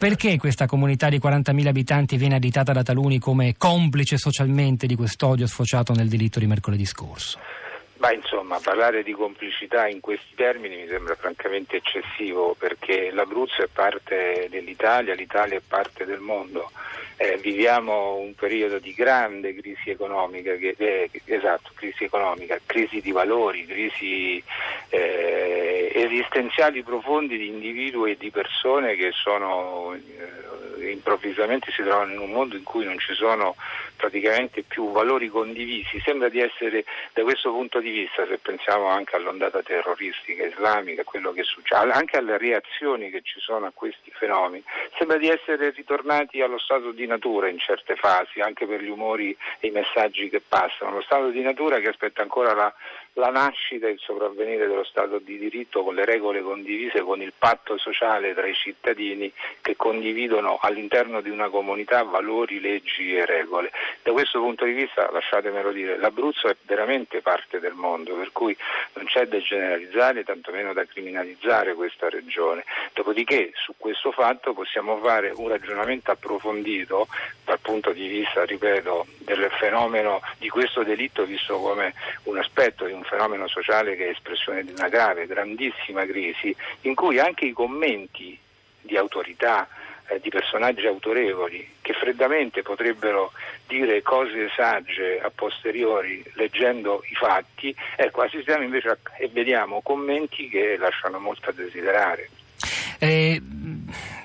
Perché questa comunità di 40.000 abitanti viene additata da taluni come complice socialmente di quest'odio sfociato nel delitto di mercoledì scorso? Ma insomma, parlare di complicità in questi termini mi sembra francamente eccessivo perché l'Abruzzo è parte dell'Italia, l'Italia è parte del mondo. Eh, viviamo un periodo di grande crisi economica, che, eh, esatto, crisi economica, crisi di valori, crisi eh, esistenziali profondi di individui e di persone che sono eh, improvvisamente si trovano in un mondo in cui non ci sono praticamente più valori condivisi. Sembra di essere da questo punto di vista, se pensiamo anche all'ondata terroristica islamica, quello che succede, anche alle reazioni che ci sono a questi fenomeni, sembra di essere ritornati allo stato di natura in certe fasi, anche per gli umori e i messaggi che passano, lo stato di natura che aspetta ancora la, la nascita e il sopravvenire dello Stato di diritto con le regole condivise, con il patto sociale tra i cittadini che condividono all'interno di una comunità valori, leggi e regole. Da questo punto di vista, lasciatemelo dire, l'Abruzzo è veramente parte del mondo, per cui non c'è da generalizzare, tantomeno da criminalizzare questa regione. Dopodiché su questo fatto possiamo fare un ragionamento approfondito dal punto di vista, ripeto, del fenomeno di questo delitto visto come un aspetto di un fenomeno sociale che è espressione di una grave, grandissima crisi, in cui anche i commenti di autorità, eh, di personaggi autorevoli che freddamente potrebbero dire cose sagge a posteriori leggendo i fatti, ecco, assistiamo invece a, e vediamo commenti che lasciano molto a desiderare. Eh,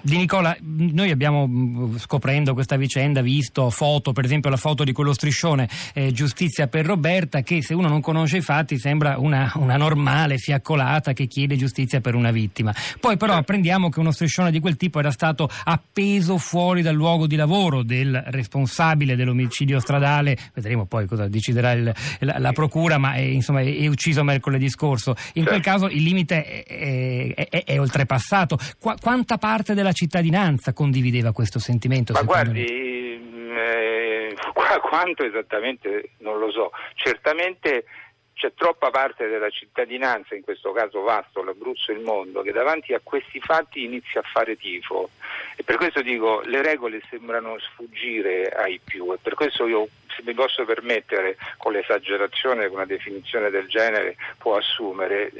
di Nicola, noi abbiamo, scoprendo questa vicenda, visto foto, per esempio la foto di quello striscione eh, Giustizia per Roberta, che se uno non conosce i fatti sembra una, una, normale fiaccolata che chiede giustizia per una vittima. Poi però apprendiamo che uno striscione di quel tipo era stato appeso fuori dal luogo di lavoro del responsabile dell'omicidio stradale, vedremo poi cosa deciderà il, la, la, procura, ma è, insomma, è, è, ucciso mercoledì scorso. In quel caso il limite è, è, è oltrepassato. Qu- quanta parte della cittadinanza condivideva questo sentimento? Ma guardi, eh, quanto esattamente non lo so. Certamente c'è troppa parte della cittadinanza, in questo caso vasto, l'Abruzzo e il mondo, che davanti a questi fatti inizia a fare tifo. E per questo dico, le regole sembrano sfuggire ai più e per questo io se mi posso permettere, con l'esagerazione che una definizione del genere può assumere,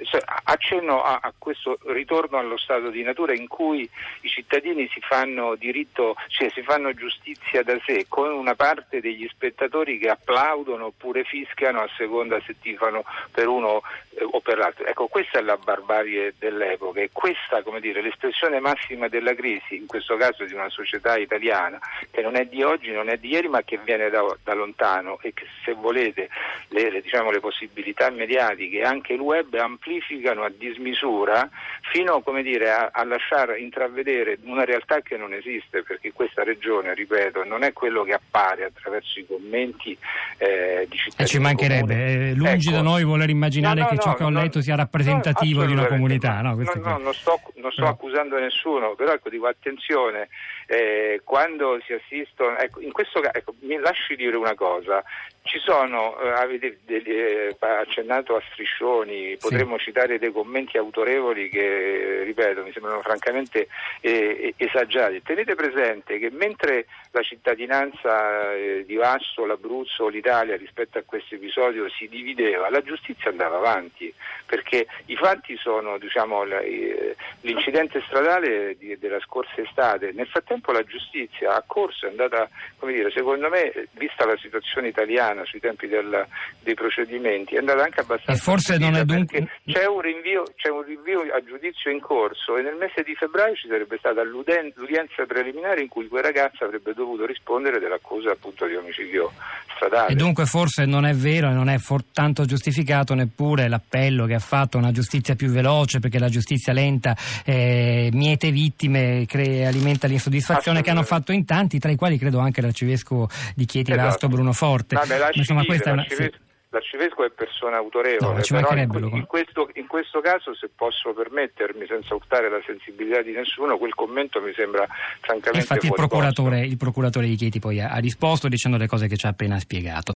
accenno a, a, questo ritorno allo stato di natura in cui i cittadini si fanno diritto, cioè si fanno giustizia da sé, con una parte degli spettatori che applaudono oppure fischiano a seconda se tifano per uno eh, o per l'altro. Ecco, questa è la barbarie dell'epoca e questa, come dire, l'espressione massima della crisi, in questo caso di una società italiana, che non è di oggi, non è di ieri, ma che viene da, da lontano e che se volete le, diciamo, le possibilità mediatiche anche il web amplificano a dismisura fino dire, a, a lasciare intravedere una realtà che non esiste perché questa regione, ripeto, non è quello che appare attraverso i commenti eh, di cittadini. E ci mancherebbe, eh, lungi ecco. da noi voler immaginare no, no, che ciò no, che ho letto sia rappresentativo di una comunità. No, non sto, non sto accusando nessuno, però ecco, dico attenzione, eh, quando si assistono, ecco, in questo caso, ecco, mi lasci dire una cosa, ci sono, eh, avete eh, accennato a striscioni, potremmo sì. citare dei commenti autorevoli che, ripeto, mi sembrano francamente eh, esagerati. Tenete presente che mentre la cittadinanza eh, di Vasto, l'Abruzzo, l'Italia rispetto a questo episodio si divideva, la giustizia andava avanti, perché i fatti sono diciamo, eh, l'incidente stradale della scorsa estate, nel frattempo la giustizia ha corso, è andata, come dire, secondo me, vista la situazione italiana, italiana sui tempi del, dei procedimenti è andata anche abbastanza e forse non è dunque c'è un, rinvio, c'è un rinvio a giudizio in corso e nel mese di febbraio ci sarebbe stata l'udienza preliminare in cui quel ragazzo avrebbe dovuto rispondere dell'accusa appunto di omicidio stradale e dunque forse non è vero e non è for- tanto giustificato neppure l'appello che ha fatto una giustizia più veloce perché la giustizia lenta eh, miete vittime crea, alimenta l'insoddisfazione che hanno fatto in tanti tra i quali credo anche l'arcivescovo di Chieti esatto. Vasto Bruno Forte Vabbè, insomma, questa è una... Sì. L'arcivescovo è persona autorevole, no, però in, in, questo, in, questo, caso, se posso permettermi, senza urtare la sensibilità di nessuno, quel commento mi sembra francamente Infatti il procuratore, il procuratore, di Chieti poi ha, ha risposto dicendo le cose che ci ha appena spiegato.